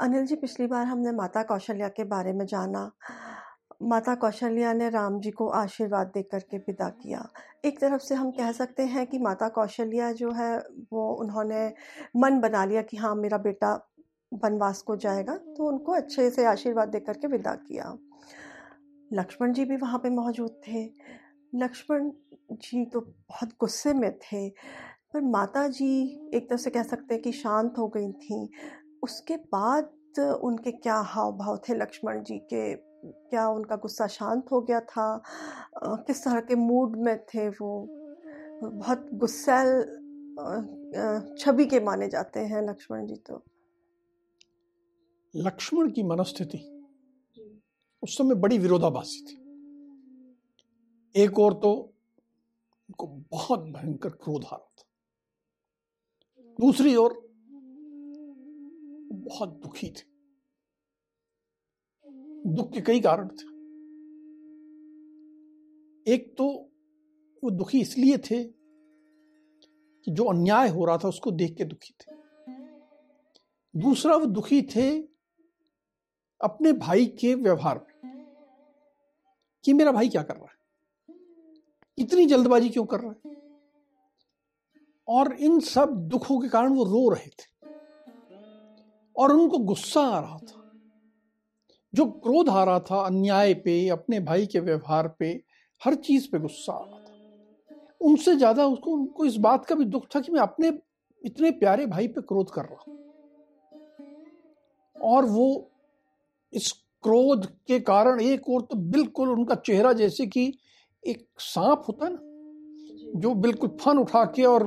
अनिल जी, पिछली बार हमने माता कौशल्या के बारे में जाना। माता कौशल्या ने राम जी को आशीर्वाद दे करके विदा किया। एक तरफ़ से हम कह सकते हैं कि माता कौशल्या जो है, वो उन्होंने मन बना लिया कि हाँ मेरा बेटा वनवास को जाएगा तो उनको अच्छे से आशीर्वाद दे करके विदा किया। लक्ष्मण जी भी वहाँ पे मौजूद थे। लक्ष्मण जी तो बहुत गुस्से में थे, पर माता जी एक तरह से कह सकते हैं कि शांत हो गई थी। उसके बाद उनके क्या हाव भाव थे? लक्ष्मण जी के क्या उनका गुस्सा शांत हो गया था? किस तरह के मूड में थे वो? बहुत गुस्सैल छवि के माने जाते हैं लक्ष्मण जी तो। लक्ष्मण की मनस्थिति उस समय बड़ी विरोधाभासी थी। एक और तो उनको बहुत भयंकर क्रोध आ रहा था। दूसरी ओर बहुत दुखी थे। दुख के कई कारण थे। एक तो वो दुखी इसलिए थे कि जो अन्याय हो रहा था उसको देख के दुखी थे। दूसरा, वो दुखी थे अपने भाई के व्यवहार में कि मेरा भाई क्या कर रहा है? इतनी जल्दबाजी क्यों कर रहा है? और इन सब दुखों के कारण वो रो रहे थे। और उनको गुस्सा आ रहा था। जो क्रोध आ रहा था अन्याय पे अपने भाई के व्यवहार पे हर चीज़ पे गुस्सा आ रहा था। उनसे ज़्यादा उसको उनको इस बात का भी दुख था कि मैं अपने इतने प्यारे भाई पे क्रोध कर रहा हूँ। और वो इस क्रोध के कारण एक और तो बिल्कुल उनका चेहरा जैसे कि एक सांप होता है ना जो। बिल्कुल फन उठा के और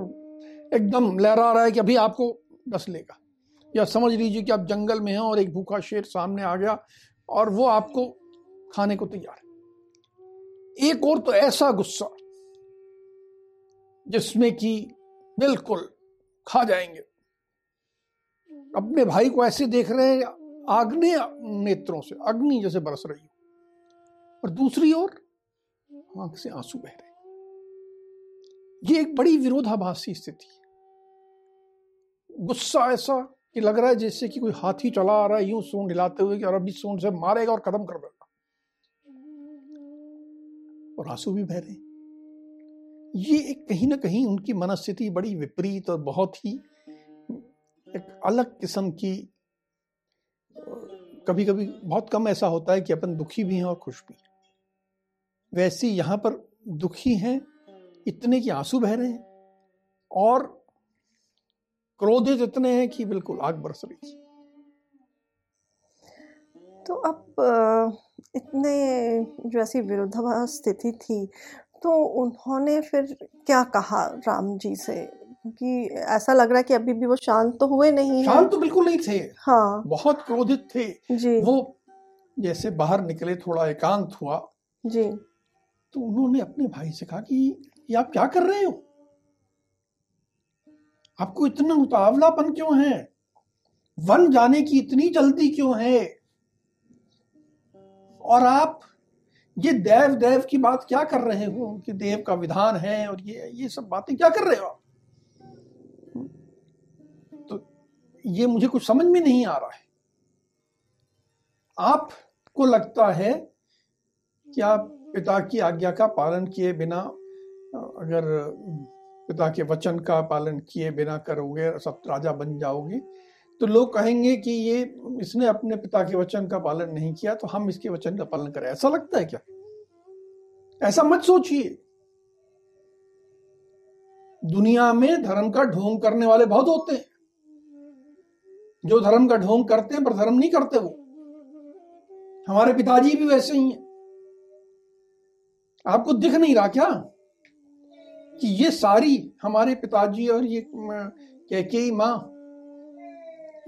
एकदम लहरा रहा है कि अभी आपको डस लेगा। या समझ लीजिए कि आप जंगल में हैं और एक भूखा शेर सामने आ गया और वो आपको खाने को तैयार है। एक और तो ऐसा गुस्सा जिसमें कि बिल्कुल खा जाएँगे। अपने भाई को ऐसे देख रहे हैं आग्ने नेत्रों से, अग्नि जैसे बरस रही हो। और दूसरी ओर आँख से आँसू बह रहे ये एक बड़ी विरोधाभासी स्थिति है। गुस्सा ऐसा कि लग रहा है जैसे कि कोई हाथी चला आ रहा है, यूँ सूंड हिलाते हुए कि और अभी सूंड से मारेगा और खत्म कर देगा। और आँसू भी बह रहे ये एक कहीं ना कहीं उनकी मनस्थिति बड़ी विपरीत और बहुत ही एक अलग किस्म की कभी कभी बहुत कम ऐसा होता है कि अपन दुखी भी हैं और खुश भी वैसे यहाँ पर दुखी हैं, इतने कि आँसू बह रहे हैं। और क्रोधित इतने हैं कि बिल्कुल आग बरस रही थी। तो अब इतने जो ऐसी विरोधाभास स्थिति थी तो उन्होंने फिर क्या कहा राम जी से? क्योंकि ऐसा लग रहा है कि अभी भी वो शांत तो हुए नहीं शांत तो बिल्कुल नहीं थे। हाँ। बहुत क्रोधित थे। जी। वो जैसे बाहर निकले थोड़ा एकांत हुआ। जी। तो उन्होंने अपने भाई से कहा कि ये आप क्या कर रहे हो? आपको इतना उतावलापन क्यों है? वन जाने की इतनी जल्दी क्यों है? और आप ये देव देव की बात क्या कर रहे हो? कि देव का विधान है और ये ये सब बातें क्या कर रहे हो आप? तो ये मुझे कुछ समझ में नहीं आ रहा है। आपको लगता है कि आप पिता की आज्ञा का पालन किए बिना अगर पिता के वचन का पालन किए बिना करोगे सब राजा बन जाओगे। तो लोग कहेंगे कि ये इसने अपने पिता के वचन का पालन नहीं किया तो हम इसके वचन का पालन करें। ऐसा लगता है क्या? ऐसा मत सोचिए। दुनिया में धर्म का ढोंग करने वाले बहुत होते हैं। जो धर्म का ढोंग करते हैं, पर धर्म नहीं करते वो। हमारे पिताजी भी वैसे ही हैं। आपको दिख नहीं रहा क्या? कि ये सारी हमारे पिताजी और ये कैकेयी माँ,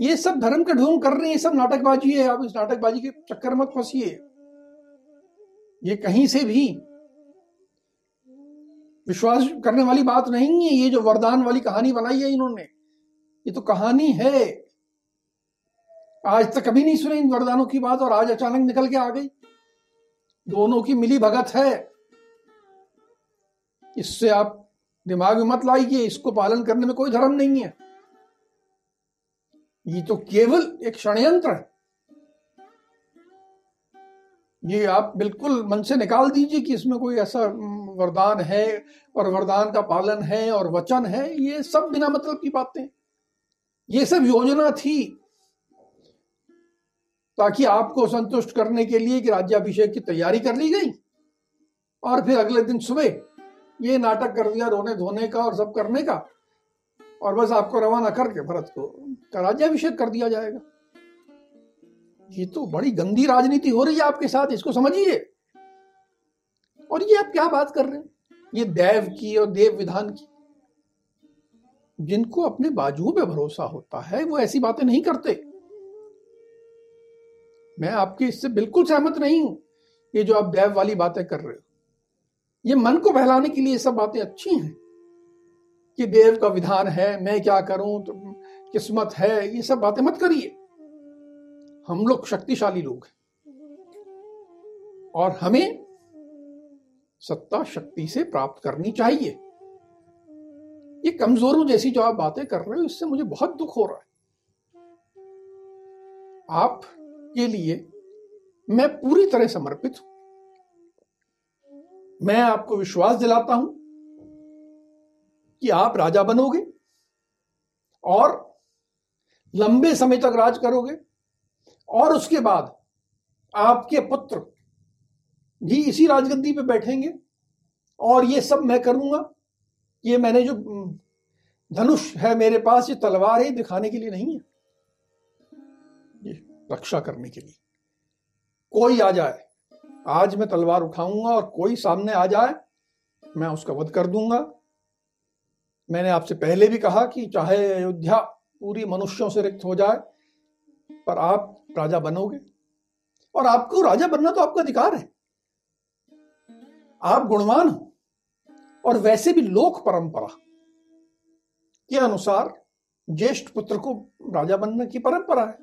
ये सब धर्म का ढोंग कर रहे हैं, ये सब नाटकबाजी है। आप इस नाटकबाजी के चक्कर मत फंसिए। ये कहीं से भी विश्वास करने वाली बात नहीं है। ये जो वरदान वाली कहानी बनाई है इन्होंने, ये तो कहानी है। आज तक कभी नहीं सुने इन वरदानों की बात और आज अचानक निकल के आ गई। दोनों की मिली भगत है। इससे आप दिमाग में मत लाइए, इसको पालन करने में कोई धर्म नहीं है। ये तो केवल एक षडयंत्र है। ये आप बिल्कुल मन से निकाल दीजिए कि इसमें कोई ऐसा वरदान है, और वरदान का पालन है, और वचन है, ये सब बिना मतलब की बातें। ये सब योजना थी। ताकि आपको संतुष्ट करने के लिए कि राज्याभिषेक की तैयारी कर ली गई, और फिर अगले दिन सुबह ये नाटक कर दिया रोने धोने का और सब करने का। और बस आपको रवाना करके भरत को राज्याभिषेक कर दिया जाएगा। ये तो बड़ी गंदी राजनीति हो रही है आपके साथ, इसको समझिए। और ये आप क्या बात कर रहे हैं? ये देव की और देव विधान की, जिनको अपने बाजुओं पे भरोसा होता है, वो ऐसी बातें नहीं करते। मैं आपके इससे बिल्कुल सहमत नहीं हूँ, ये जो आप देव वाली बातें कर रहे हो। ये मन को बहलाने के लिए सब बातें अच्छी हैं कि देव का विधान है, मैं क्या करूँ तो किस्मत है, ये सब बातें मत करिए। हम लोग शक्तिशाली लोग हैं। और हमें सत्ता शक्ति से प्राप्त करनी चाहिए। ये कमजोरों जैसी जो आप बातें कर रहे हो, इससे मुझे बहुत दुख हो रहा है। आप के लिए मैं पूरी तरह समर्पित हूँ। मैं आपको विश्वास दिलाता हूँ कि आप राजा बनोगे और लंबे समय तक राज करोगे और उसके बाद आपके पुत्र भी इसी राजगद्दी पे बैठेंगे और ये सब मैं करूँगा। ये मैंने जो धनुष है मेरे पास, ये तलवार है दिखाने के लिए नहीं है। ये रक्षा करने के लिए। कोई आ जाए आज मैं तलवार उठाऊँगा और कोई सामने आ जाए, मैं उसका वध कर दूँगा। मैंने आपसे पहले भी कहा कि चाहे अयोध्या पूरी मनुष्यों से रिक्त हो जाए, पर आप राजा बनोगे। और आपको राजा बनना तो आपका अधिकार है। आप गुणवान हो, और वैसे भी लोक परंपरा के अनुसार ज्येष्ठ पुत्र को राजा बनने की परंपरा है।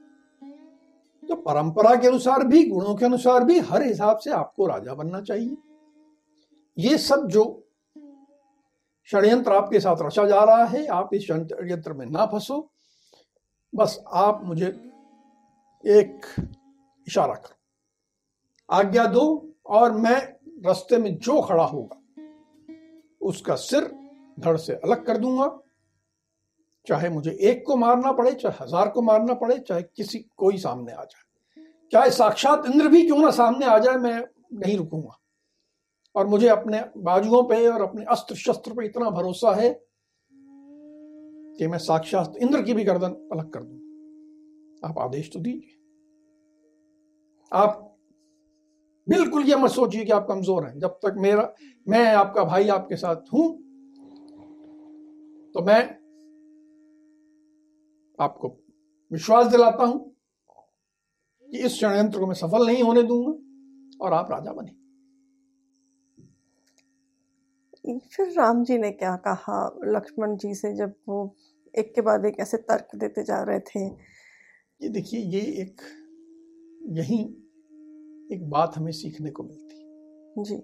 तो परंपरा के अनुसार भी, गुणों के अनुसार भी हर हिसाब से आपको राजा बनना चाहिए। ये सब जो षड्यंत्र आपके साथ रचा जा रहा है, आप इस षड्यंत्र में ना फंसो। बस आप मुझे एक इशारा करो। आज्ञा दो और मैं रास्ते में जो खड़ा होगा, उसका सिर धड़ से अलग कर दूँगा। चाहे मुझे एक को मारना पड़े, चाहे हज़ार को मारना पड़े, चाहे किसी, कोई सामने आ जाए। चाहे साक्षात इंद्र भी क्यों ना सामने आ जाए, मैं नहीं रुकूँगा। और मुझे अपने बाजुओं पे और अपने अस्त्र शस्त्र पे इतना भरोसा है कि मैं साक्षात इंद्र की भी गर्दन अलग कर दूँगा। आप आदेश तो दीजिए। आप बिल्कुल ये मत सोचिए कि आप कमज़ोर हैं। जब तक मेरा, मैं आपका भाई आपके साथ हूँ तो मैं आपको विश्वास दिलाता हूँ कि इस षडयंत्र को मैं सफल नहीं होने दूँगा और आप राजा बने। फिर राम जी ने क्या कहा? लक्ष्मण जी से जब वो एक के बाद एक ऐसे तर्क देते जा रहे थे। ये देखिए ये एक यही एक बात हमें सीखने को मिलती जी।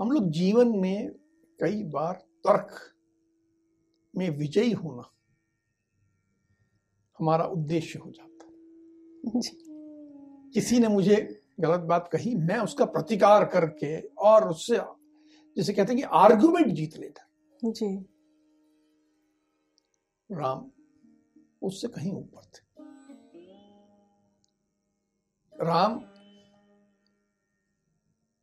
हम लोग जीवन में कई बार तर्क में विजयी होना हमारा उद्देश्य हो जाता है। किसी ने मुझे गलत बात कही मैं उसका प्रतिकार करके और उससे जिसे कहते हैं कि आर्गुमेंट जीत लेता। जी। राम उससे कहीं ऊपर थे। राम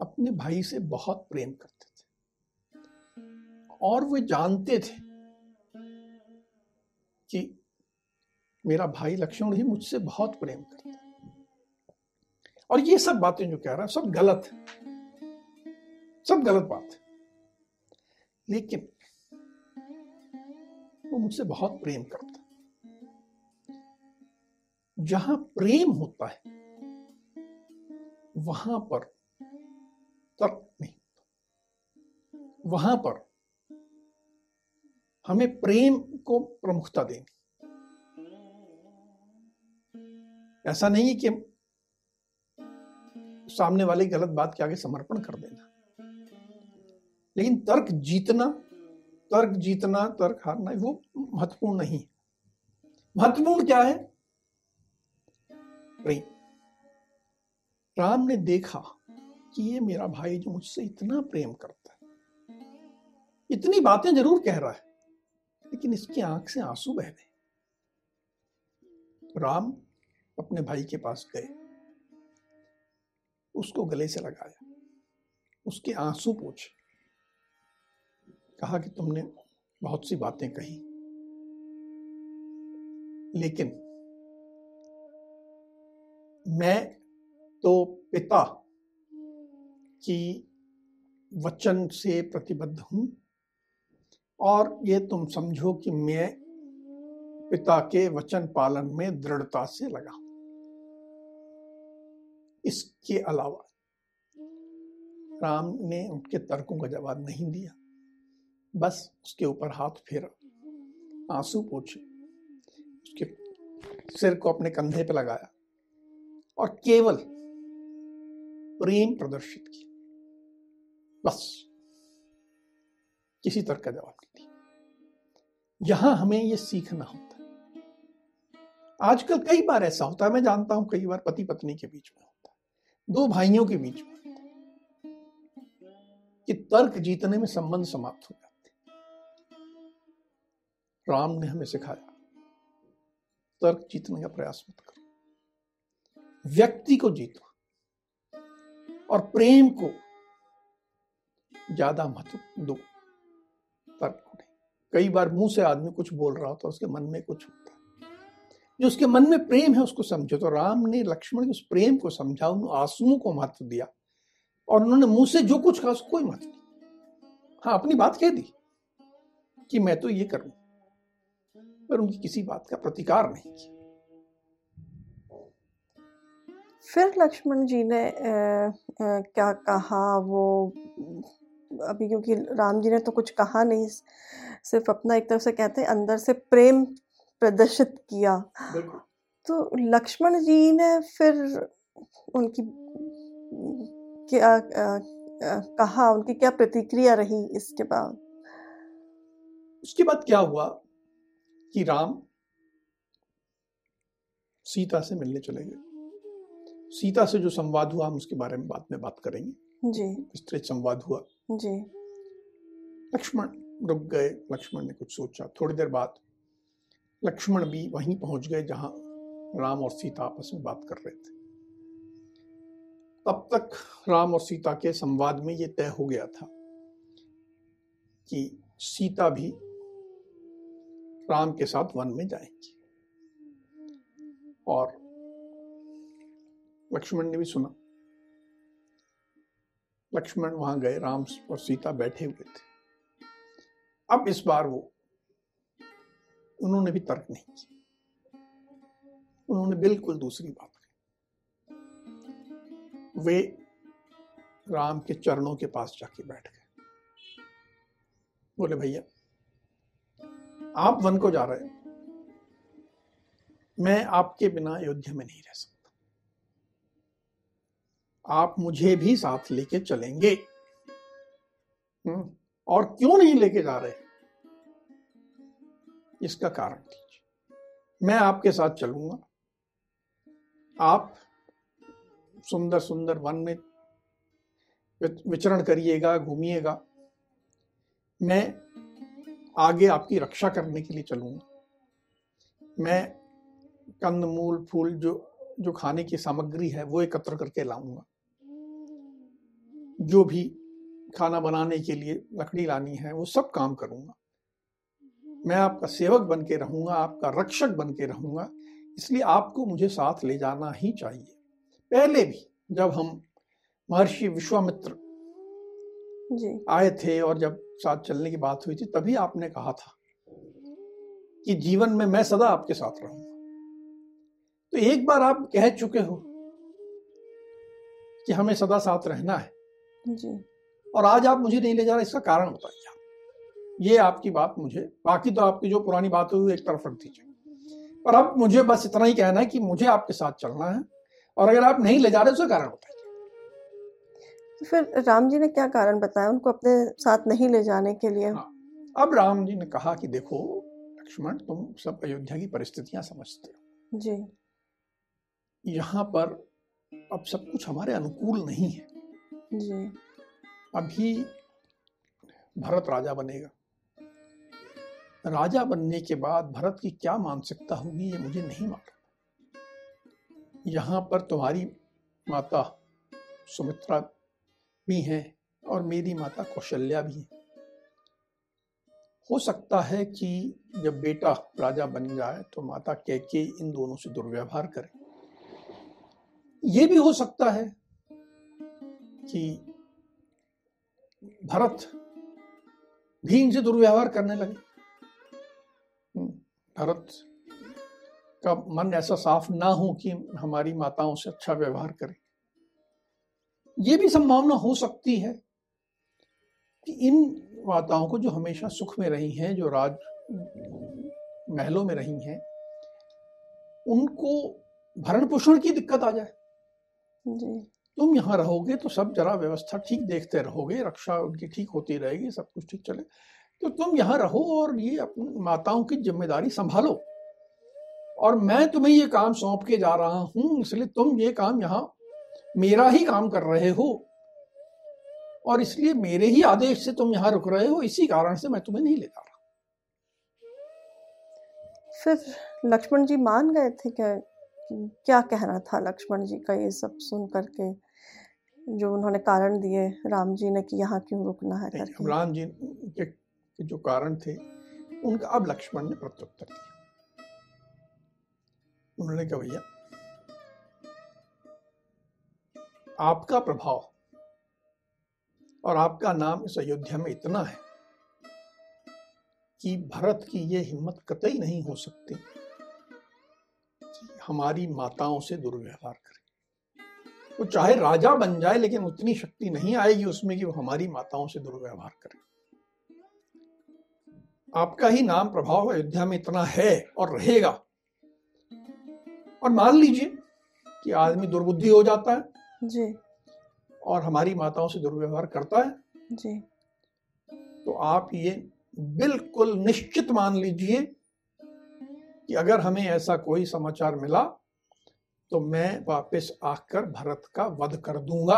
अपने भाई से बहुत प्रेम करते थे। और वे जानते थे कि मेरा भाई लक्ष्मण ही मुझसे बहुत प्रेम करता है। और ये सब बातें जो कह रहा है सब गलत है। सब गलत बात है। लेकिन वो मुझसे बहुत प्रेम करता है। जहाँ प्रेम होता है वहाँ पर तर्क नहीं होता। वहाँ पर हमें प्रेम को प्रमुखता देनी ऐसा नहीं है कि सामने वाले गलत बात के आगे समर्पण कर देना। लेकिन तर्क जीतना तर्क जीतना, तर्क हारना, वो महत्वपूर्ण नहीं है। महत्वपूर्ण क्या है? प्रेम राम ने देखा कि ये मेरा भाई जो मुझसे इतना प्रेम करता है, इतनी बातें ज़रूर कह रहा है, लेकिन इसकी आँख से आँसू बह गए। राम अपने भाई के पास गए। उसको गले से लगाया। उसके आँसू पूछे। कहा कि तुमने बहुत सी बातें कही। लेकिन मैं तो पिता की वचन से प्रतिबद्ध हूँ और ये तुम समझो कि मैं पिता के वचन पालन में दृढ़ता से लगा इसके अलावा राम ने उनके तर्कों का जवाब नहीं दिया। बस उसके ऊपर हाथ फेरा आँसू पोछे उसके सिर को अपने कंधे पर लगाया और केवल प्रेम प्रदर्शित किया। बस किसी तर्क का जवाब नहीं दिया। यहाँ हमें यह सीखना होता है। आजकल कई बार ऐसा होता है मैं जानता हूँ कई बार पति पत्नी के बीच में। दो भाइयों के बीच में, कि तर्क जीतने में संबंध समाप्त हो जाते राम ने हमें सिखाया, तर्क जीतने का प्रयास मत करो। व्यक्ति को जीतो और प्रेम को ज़्यादा महत्व दो, तर्क को नहीं। कई बार मुँह से आदमी कुछ बोल रहा होता है, उसके मन में कुछ होता है। जो उसके मन में प्रेम है उसको समझो। तो राम ने लक्ष्मण के उस प्रेम को समझा उन आंसुओं को महत्व दिया। और उन्होंने मुँह से जो कुछ कहा उसको कोई महत्व नहीं। हाँ अपनी बात कह दी कि मैं तो ये करूँ पर उनकी किसी बात का प्रतिकार नहीं किया। फिर लक्ष्मण जी ने आ, आ, क्या कहा? वो अभी क्योंकि राम जी ने तो कुछ कहा नहीं सिर्फ़ अपना एक तरफ़ से कहते हैं अंदर से प्रेम प्रदर्शित किया। तो लक्ष्मण जी ने फिर उनकी क्या आ, आ, कहा उनकी क्या प्रतिक्रिया रही इसके बाद? उसके बाद क्या हुआ कि राम सीता से मिलने चले गए। सीता से जो संवाद हुआ हम उसके बारे में बाद में बात करेंगे। जी। विस्तृत संवाद हुआ। जी। लक्ष्मण रुक गए। लक्ष्मण ने कुछ सोचा। थोड़ी देर बाद लक्ष्मण भी वहीं पहुँच गए जहाँ राम और सीता आपस में बात कर रहे थे। तब तक राम और सीता के संवाद में ये तय हो गया था कि सीता भी राम के साथ वन में जाएँगे। और लक्ष्मण ने भी सुना। लक्ष्मण वहाँ गए, राम और सीता बैठे हुए थे। अब इस बार वो उन्होंने भी तर्क नहीं किया। उन्होंने बिल्कुल दूसरी बात की वे राम के चरणों के पास जाके बैठ गए। बोले भैया आप वन को जा रहे हैं। मैं आपके बिना अयोध्या में नहीं रह सकता। आप मुझे भी साथ लेके चलेंगे। हम्म, और क्यों नहीं लेके जा रहे इसका कारण दीजिए मैं आपके साथ चलूँगा। आप सुंदर सुंदर वन में विचरण करिएगा, घूमिएगा। मैं आगे आपकी रक्षा करने के लिए चलूँगा। मैं कंद, मूल, फूल जो जो खाने की सामग्री है, वो एकत्र करके लाऊँगा। जो भी खाना बनाने के लिए लकड़ी लानी है, वो सब काम करूँगा। मैं आपका सेवक बन के रहूँगा आपका रक्षक बन के रहूँगा इसलिए आपको मुझे साथ ले जाना ही चाहिए। पहले भी जब हम महर्षि विश्वामित्र जी। आए थे और जब साथ चलने की बात हुई थी तभी आपने कहा था कि जीवन में मैं सदा आपके साथ रहूँगा। तो एक बार आप कह चुके हो कि हमें सदा साथ रहना है। जी। और आज आप मुझे नहीं ले जा रहे इसका कारण बताइए। ये आपकी बात मुझे बाकी तो आपकी जो पुरानी बात हुई एक तरफ़ रख दीजिए। पर अब मुझे बस इतना ही कहना है कि मुझे आपके साथ चलना है और अगर आप नहीं ले जा रहे उसका कारण बताइए। तो फिर राम जी ने क्या कारण बताया उनको अपने साथ नहीं ले जाने के लिए? हाँ। अब राम जी ने कहा कि देखो लक्ष्मण तुम सब अयोध्या की परिस्थितियाँ समझते हो। जी। यहाँ पर अब सब कुछ हमारे अनुकूल नहीं है। जी। अभी भरत राजा बनेगा। राजा बनने के बाद भरत की क्या मानसिकता होगी, ये मुझे नहीं मालूम। यहाँ पर तुम्हारी माता सुमित्रा भी हैं और मेरी माता कौशल्या भी है। हो सकता है कि जब बेटा राजा बन जाए तो माता कैके इन दोनों से दुर्व्यवहार करे। ये भी हो सकता है कि भरत भी इनसे दुर्व्यवहार करने लगे। भरत का मन ऐसा साफ़ ना हो कि हमारी माताओं से अच्छा व्यवहार करें। ये भी संभावना हो सकती है कि इन माताओं को जो हमेशा सुख में रही हैं जो राज महलों में रही हैं उनको भरण पोषण की दिक्कत आ जाए। जी। तुम यहाँ रहोगे तो सब जरा व्यवस्था ठीक देखते रहोगे रक्षा उनकी ठीक होती रहेगी सब कुछ ठीक चले। तो तुम यहाँ रहो और ये अपनी माताओं की ज़िम्मेदारी संभालो। और मैं तुम्हें ये काम सौंप के जा रहा हूँ इसलिए तुम ये काम यहाँ मेरा ही काम कर रहे हो। और इसलिए मेरे ही आदेश से तुम यहाँ रुक रहे हो इसी कारण से मैं तुम्हें नहीं ले जा रहा। फिर लक्ष्मण जी मान गए थे क्या? क्या कहना था लक्ष्मण जी का ये सब सुन करके? जो उन्होंने कारण दिए राम जी ने कि यहाँ क्यों रुकना है राम जी के, के जो कारण थे, उनका अब लक्ष्मण ने प्रत्युत्तर दिया। उन्होंने कहा, भैया, आपका प्रभाव और आपका नाम इस अयोध्या में इतना है कि भरत की यह हिम्मत कतई नहीं हो सकती कि हमारी माताओं से दुर्व्यवहार करे। वो चाहे राजा बन जाए, लेकिन उतनी शक्ति नहीं आएगी उसमें कि वो हमारी माताओं से दुर्व्यवहार करे। आपका ही नाम प्रभाव अयोध्या में इतना है और रहेगा। और मान लीजिए कि आदमी दुर्बुद्धि हो जाता है जी। और हमारी माताओं से दुर्व्यवहार करता है जी। तो आप ये बिल्कुल निश्चित मान लीजिए कि अगर हमें ऐसा कोई समाचार मिला तो मैं वापस आकर भरत का वध कर दूँगा।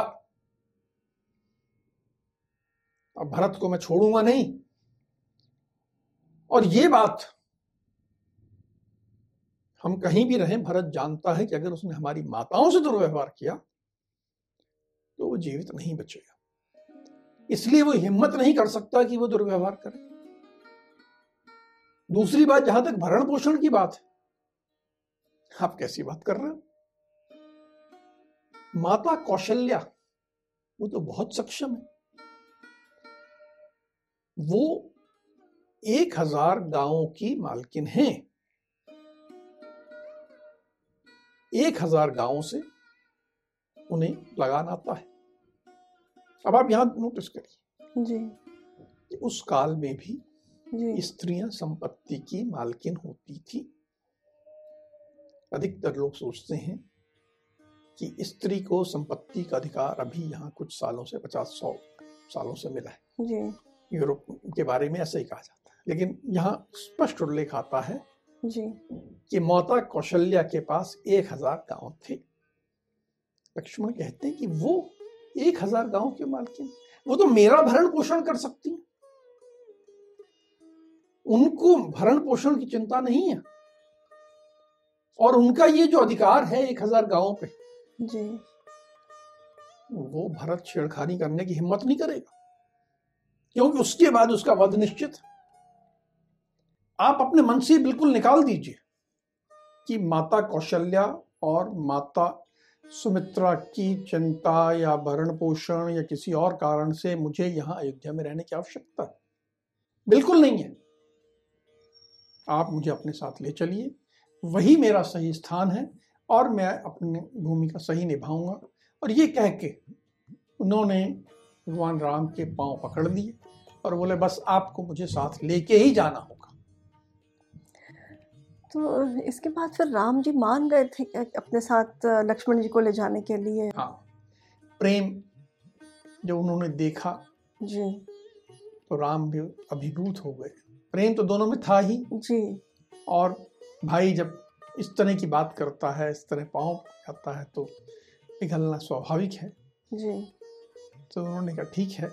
अब भरत को मैं छोड़ूँगा नहीं। और ये बात हम कहीं भी रहें, भरत जानता है कि अगर उसने हमारी माताओं से दुर्व्यवहार किया तो वो जीवित नहीं बचेगा। इसलिए वो हिम्मत नहीं कर सकता कि वो दुर्व्यवहार करे। दूसरी बात, जहाँ तक भरण पोषण की बात है, आप कैसी बात कर रहे हो? माता कौशल्या, वो तो बहुत सक्षम है। वो एक हज़ार गाँवों की मालकिन है। एक हज़ार गाँवों से उन्हें लगान आता है। अब आप यहाँ नोटिस करिए जी। उस काल में भी जी। स्त्रियाँ संपत्ति की मालकिन होती थी। अधिकतर लोग सोचते हैं कि स्त्री को संपत्ति का अधिकार अभी यहाँ कुछ सालों से पचास सौ सालों से मिला है। जी। यूरोप के बारे में ऐसा ही कहा जाता है लेकिन यहाँ स्पष्ट उल्लेख आता है जी। कि माता कौशल्या के पास एक हज़ार गाँव थे। लक्ष्मण कहते हैं कि वो एक हज़ार गाँव के मालकिन वो तो मेरा भरण पोषण कर सकती हैं। उनको भरण पोषण की चिंता नहीं है। और उनका ये जो अधिकार है एक हज़ार गाँवों पे जी। वो भरत छेड़खानी करने की हिम्मत नहीं करेगा क्योंकि उसके बाद उसका वध निश्चित है। आप अपने मन से बिल्कुल निकाल दीजिए कि माता कौशल्या और माता सुमित्रा की चिंता या भरण पोषण या किसी और कारण से मुझे यहाँ अयोध्या में रहने की आवश्यकता बिल्कुल नहीं है। आप मुझे अपने साथ ले चलिए। वही मेरा सही स्थान है और मैं अपनी भूमिका सही निभाऊँगा। और ये कह के उन्होंने भगवान राम के पाँव पकड़ लिए और बोले, बस आपको मुझे साथ लेके ही जाना होगा। तो इसके बाद फिर राम जी मान गए थे अपने साथ लक्ष्मण जी को ले जाने के लिए। हाँ। प्रेम जब उन्होंने देखा जी। तो राम भी अभिभूत हो गए। प्रेम तो दोनों में था ही। जी। और भाई जब इस तरह की बात करता है इस तरह पाँव जाता है तो पिघलना स्वाभाविक है। जी। तो उन्होंने कहा ठीक है।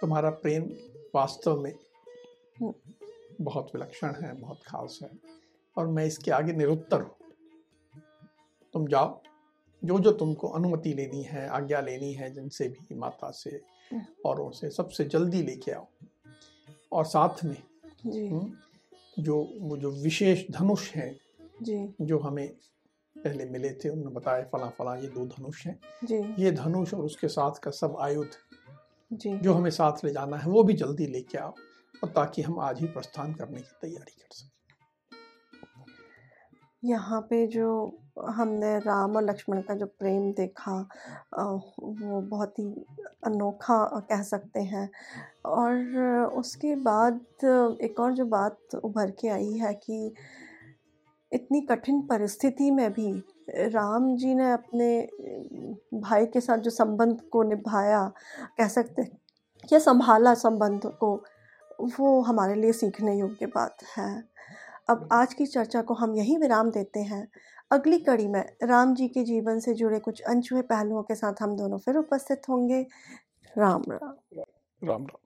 तुम्हारा प्रेम वास्तव में हम्म। बहुत विलक्षण है बहुत खास है। और मैं इसके आगे निरुत्तर हूँ। तुम जाओ जो जो तुमको अनुमति लेनी है आज्ञा लेनी है जिनसे भी माता से। औरों से सबसे जल्दी लेके आओ। और साथ में जी। हम्म, जो वो जो विशेष धनुष है जी। जो हमें पहले मिले थे उन्होंने बताया फला फला ये दो धनुष हैं। ये धनुष और उसके साथ का सब आयुध जी। जो हमें साथ ले जाना है वो भी जल्दी लेके आओ। और ताकि हम आज ही प्रस्थान करने की तैयारी कर सकें। यहाँ पे जो हमने राम और लक्ष्मण का जो प्रेम देखा वो बहुत ही अनोखा कह सकते हैं। और उसके बाद एक और जो बात उभर के आई है कि इतनी कठिन परिस्थिति में भी राम जी ने अपने भाई के साथ जो संबंध को निभाया, कह सकते या संभाला संबंध को वो हमारे लिए सीखने योग्य बात है। अब आज की चर्चा को हम यहीं विराम देते हैं। अगली कड़ी में राम जी के जीवन से जुड़े कुछ अनछुए पहलुओं के साथ हम दोनों फिर उपस्थित होंगे। राम राम। राम राम।